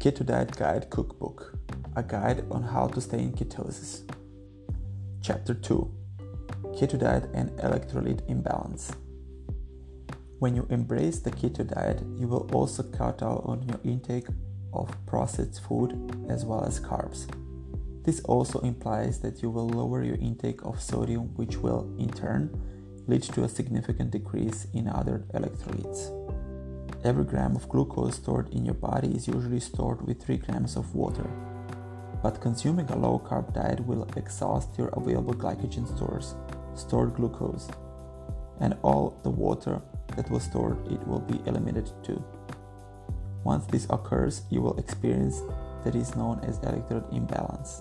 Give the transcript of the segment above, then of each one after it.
Keto Diet Guide Cookbook, a guide on how to stay in ketosis. Chapter 2 Keto Diet and Electrolyte Imbalance. When you embrace the keto diet, you will also cut out on your intake of processed food as well as carbs. This also implies that you will lower your intake of sodium, which will, in turn, lead to a significant decrease in other electrolytes. Every gram of glucose stored in your body is usually stored with 3 grams of water. But consuming a low carb diet will exhaust your available glycogen stores, stored glucose, and all the water that was stored it will be eliminated too. Once this occurs, you will experience that is known as electrolyte imbalance.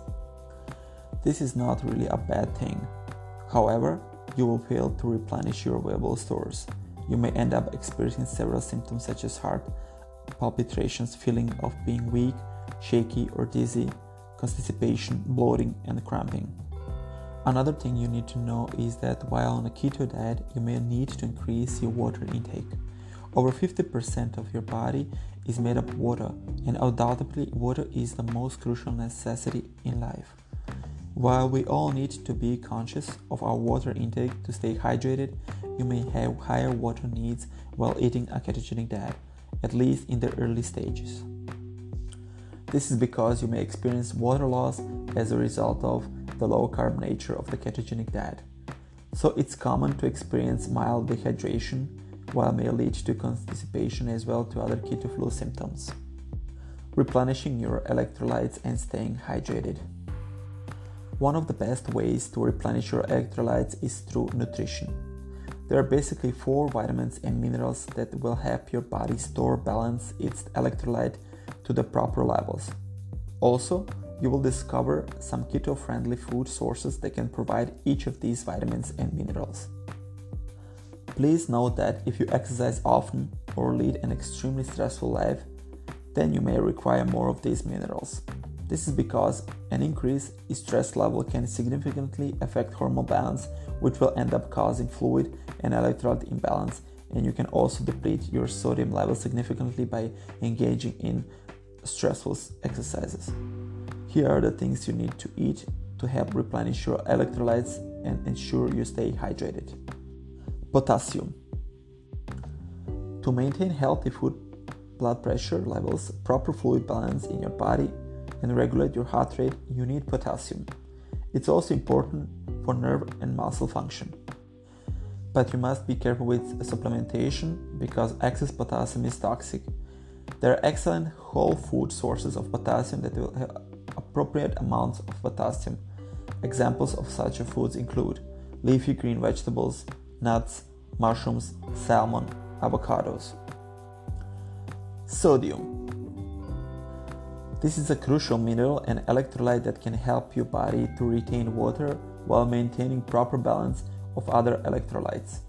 This is not really a bad thing. However, you will fail to replenish your available stores you may end up experiencing several symptoms such as heart palpitations, feeling of being weak, shaky, or dizzy, constipation, bloating, and cramping. Another thing you need to know is that while on a keto diet, you may need to increase your water intake. Over 50% of your body is made of water, and undoubtedly, water is the most crucial necessity in life. While we all need to be conscious of our water intake to stay hydrated, you may have higher water needs while eating a ketogenic diet, at least in the early stages. This is because you may experience water loss as a result of the low carb nature of the ketogenic diet. So it's common to experience mild dehydration, while may lead to constipation as well to other keto flu symptoms. Replenishing your electrolytes and staying hydrated. One of the best ways to replenish your electrolytes is through nutrition. There are basically four vitamins and minerals that will help your body store balance its electrolyte to the proper levels. Also, you will discover some keto friendly food sources that can provide each of these vitamins and minerals. Please note that if you exercise often or lead an extremely stressful life, then you may require more of these minerals. This is because an increase in stress level can significantly affect hormone balance, which will end up causing fluid and electrolyte imbalance, and you can also deplete your sodium level significantly by engaging in stressful exercises. Here are the things you need to eat to help replenish your electrolytes and ensure you stay hydrated. Potassium. To maintain healthy food blood pressure levels, proper fluid balance in your body, and regulate your heart rate, you need potassium. It's also important for nerve and muscle function. But you must be careful with supplementation because excess potassium is toxic. There are excellent whole food sources of potassium that will have appropriate amounts of potassium. Examples of such foods include leafy green vegetables, nuts, mushrooms, salmon, avocados. Sodium this is a crucial mineral and electrolyte that can help your body to retain water while maintaining proper balance of other electrolytes.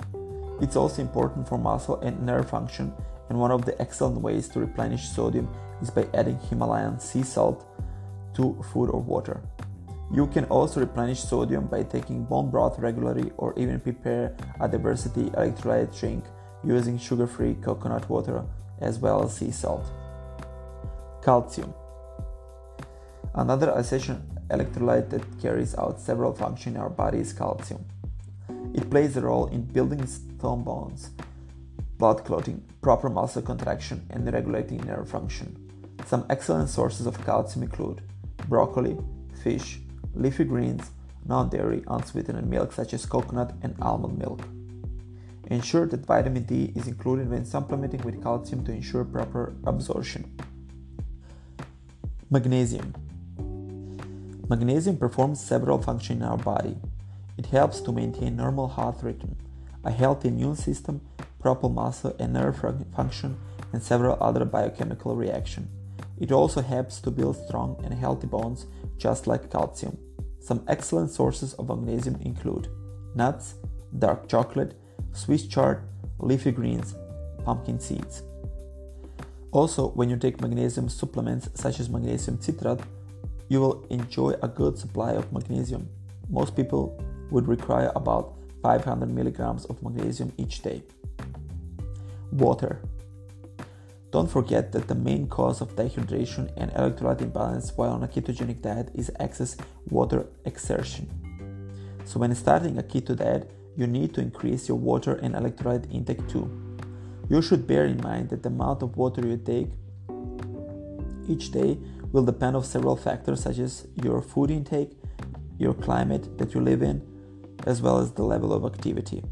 It's also important for muscle and nerve function, and one of the excellent ways to replenish sodium is by adding Himalayan sea salt to food or water. You can also replenish sodium by taking bone broth regularly or even prepare a diversity electrolyte drink using sugar free coconut water as well as sea salt. Calcium. Another essential electrolyte that carries out several functions in our body is calcium. It plays a role in building stone bones, blood clotting, proper muscle contraction, and regulating nerve function. Some excellent sources of calcium include broccoli, fish, leafy greens, non dairy, unsweetened milk such as coconut and almond milk. Ensure that vitamin D is included when supplementing with calcium to ensure proper absorption. Magnesium Magnesium performs several functions in our body. It helps to maintain normal heart rhythm, a healthy immune system, proper muscle and nerve function, and several other biochemical reactions. It also helps to build strong and healthy bones, just like calcium. Some excellent sources of magnesium include nuts, dark chocolate, Swiss chard, leafy greens, pumpkin seeds. Also, when you take magnesium supplements such as magnesium citrate, you will enjoy a good supply of magnesium. Most people would require about 500 milligrams of magnesium each day. Water. Don't forget that the main cause of dehydration and electrolyte imbalance while on a ketogenic diet is excess water exertion. So, when starting a keto diet, you need to increase your water and electrolyte intake too. You should bear in mind that the amount of water you take each day will depend on several factors such as your food intake, your climate that you live in, as well as the level of activity.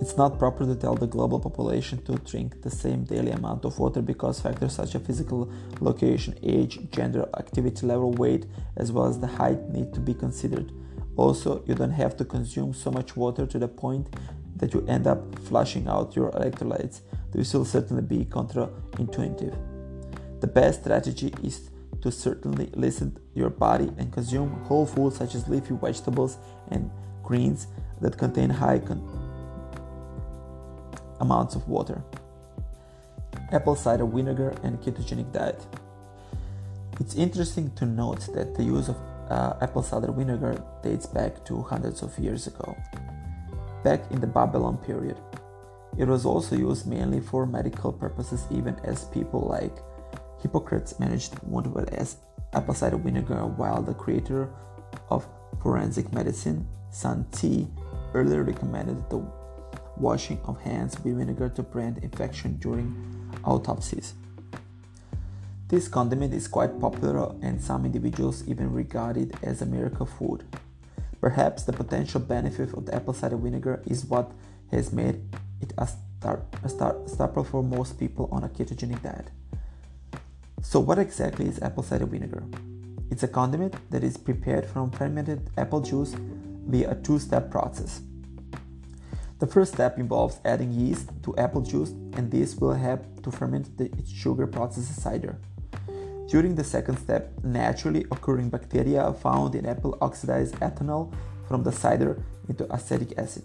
It's not proper to tell the global population to drink the same daily amount of water because factors such as physical location, age, gender, activity level, weight, as well as the height need to be considered. Also, you don't have to consume so much water to the point that you end up flushing out your electrolytes. This will certainly be counterintuitive. The best strategy is to certainly listen your body and consume whole foods such as leafy vegetables and greens that contain high con- amounts of water. Apple cider vinegar and ketogenic diet. It's interesting to note that the use of uh, apple cider vinegar dates back to hundreds of years ago, back in the Babylon period. It was also used mainly for medical purposes, even as people like Hippocrates managed one as apple cider vinegar, while the creator of forensic medicine, Sun Tzu, earlier recommended the washing of hands with vinegar to prevent infection during autopsies. This condiment is quite popular and some individuals even regard it as a miracle food. Perhaps the potential benefit of the apple cider vinegar is what has made it a, star, a star, staple for most people on a ketogenic diet. So, what exactly is apple cider vinegar? It's a condiment that is prepared from fermented apple juice via a two step process. The first step involves adding yeast to apple juice, and this will help to ferment the sugar processed cider. During the second step, naturally occurring bacteria found in apple oxidize ethanol from the cider into acetic acid.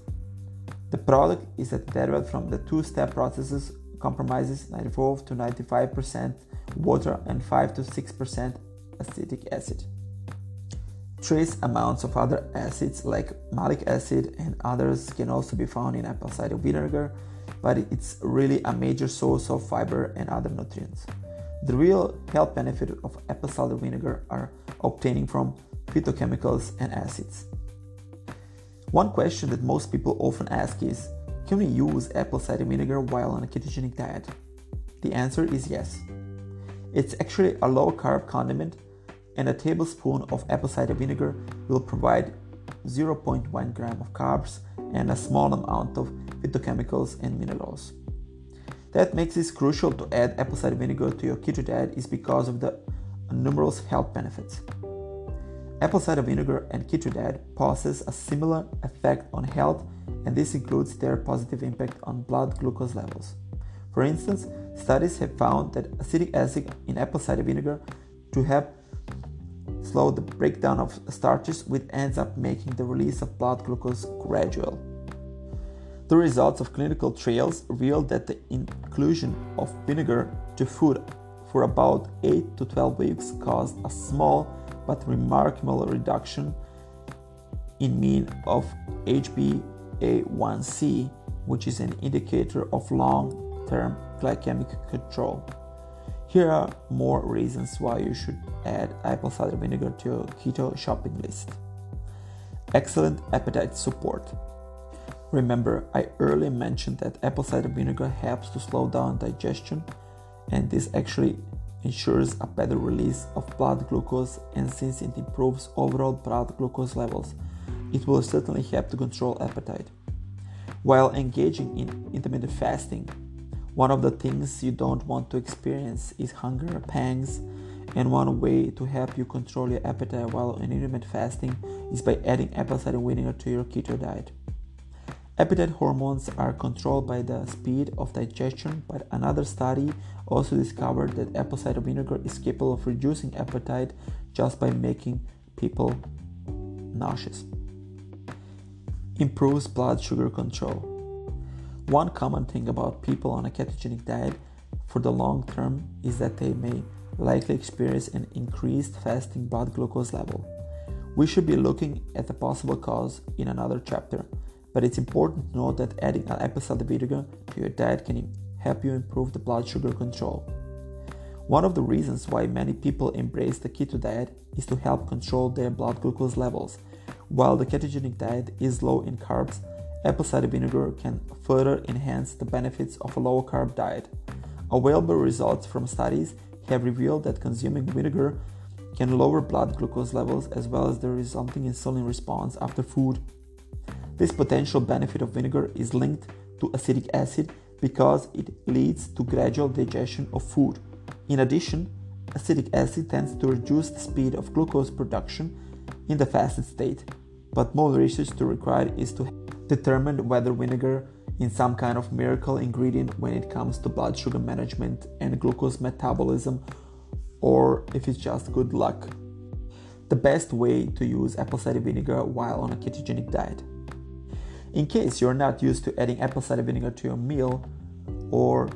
The product is a derived from the two step processes compromises 94 to 95% water and 5 to 6% acetic acid. Trace amounts of other acids like malic acid and others can also be found in apple cider vinegar, but it's really a major source of fiber and other nutrients. The real health benefit of apple cider vinegar are obtaining from phytochemicals and acids. One question that most people often ask is Can we use apple cider vinegar while on a ketogenic diet? The answer is yes. It's actually a low carb condiment and a tablespoon of apple cider vinegar will provide 0.1 gram of carbs and a small amount of phytochemicals and minerals. That makes it crucial to add apple cider vinegar to your keto diet is because of the numerous health benefits. Apple cider vinegar and keto diet possess a similar effect on health, and this includes their positive impact on blood glucose levels. For instance, studies have found that acetic acid in apple cider vinegar to help slow the breakdown of starches, which ends up making the release of blood glucose gradual. The results of clinical trials revealed that the inclusion of vinegar to food for about 8 to 12 weeks caused a small but remarkable reduction in mean of HbA1c, which is an indicator of long-term glycemic control. Here are more reasons why you should add apple cider vinegar to your keto shopping list. Excellent appetite support. Remember, I earlier mentioned that apple cider vinegar helps to slow down digestion, and this actually ensures a better release of blood glucose. And since it improves overall blood glucose levels, it will certainly help to control appetite. While engaging in intermittent fasting, one of the things you don't want to experience is hunger pangs, and one way to help you control your appetite while intermittent fasting is by adding apple cider vinegar to your keto diet. Appetite hormones are controlled by the speed of digestion, but another study also discovered that apple cider vinegar is capable of reducing appetite just by making people nauseous. Improves blood sugar control. One common thing about people on a ketogenic diet for the long term is that they may likely experience an increased fasting blood glucose level. We should be looking at the possible cause in another chapter, but it's important to note that adding an apple cider vinegar to your diet can help you improve the blood sugar control. One of the reasons why many people embrace the keto diet is to help control their blood glucose levels. While the ketogenic diet is low in carbs, apple cider vinegar can further enhance the benefits of a low carb diet. Available results from studies have revealed that consuming vinegar can lower blood glucose levels as well as the resulting insulin response after food. This potential benefit of vinegar is linked to acetic acid because it leads to gradual digestion of food. In addition, acetic acid tends to reduce the speed of glucose production in the fasted state, but more research to require is to determine whether vinegar is some kind of miracle ingredient when it comes to blood sugar management and glucose metabolism or if it's just good luck. The best way to use apple cider vinegar while on a ketogenic diet. In case you're not used to adding apple cider vinegar to your meal or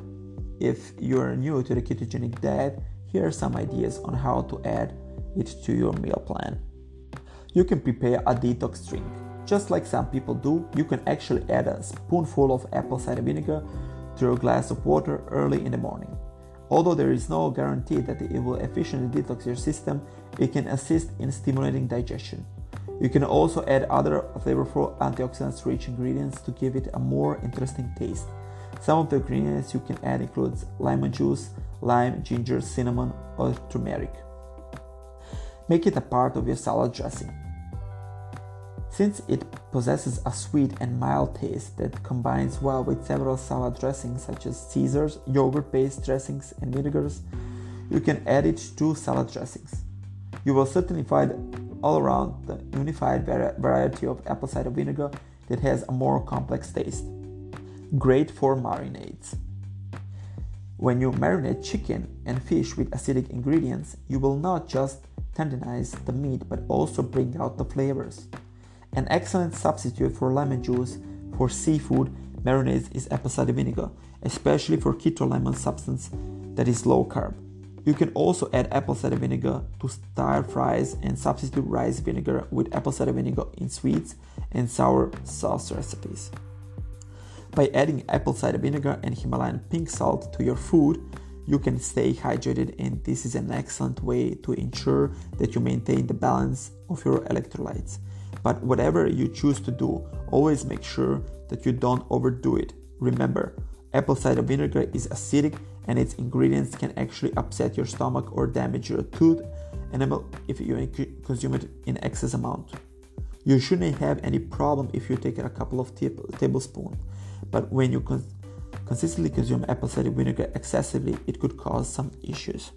if you're new to the ketogenic diet, here are some ideas on how to add it to your meal plan. You can prepare a detox drink. Just like some people do, you can actually add a spoonful of apple cider vinegar to a glass of water early in the morning. Although there is no guarantee that it will efficiently detox your system, it can assist in stimulating digestion. You can also add other flavorful antioxidants rich ingredients to give it a more interesting taste. Some of the ingredients you can add includes lemon juice, lime, ginger, cinnamon, or turmeric. Make it a part of your salad dressing. Since it possesses a sweet and mild taste that combines well with several salad dressings such as Caesars, yogurt based dressings, and vinegars, you can add it to salad dressings. You will certainly find all around the unified variety of apple cider vinegar that has a more complex taste great for marinades. When you marinate chicken and fish with acidic ingredients, you will not just tenderize the meat but also bring out the flavors. An excellent substitute for lemon juice for seafood marinades is apple cider vinegar, especially for keto lemon substance that is low carb. You can also add apple cider vinegar to stir fries and substitute rice vinegar with apple cider vinegar in sweets and sour sauce recipes. By adding apple cider vinegar and Himalayan pink salt to your food, you can stay hydrated, and this is an excellent way to ensure that you maintain the balance of your electrolytes. But whatever you choose to do, always make sure that you don't overdo it. Remember, apple cider vinegar is acidic and its ingredients can actually upset your stomach or damage your tooth enamel if you consume it in excess amount. You shouldn't have any problem if you take a couple of tablespoons but when you con- consistently consume apple cider vinegar excessively, it could cause some issues.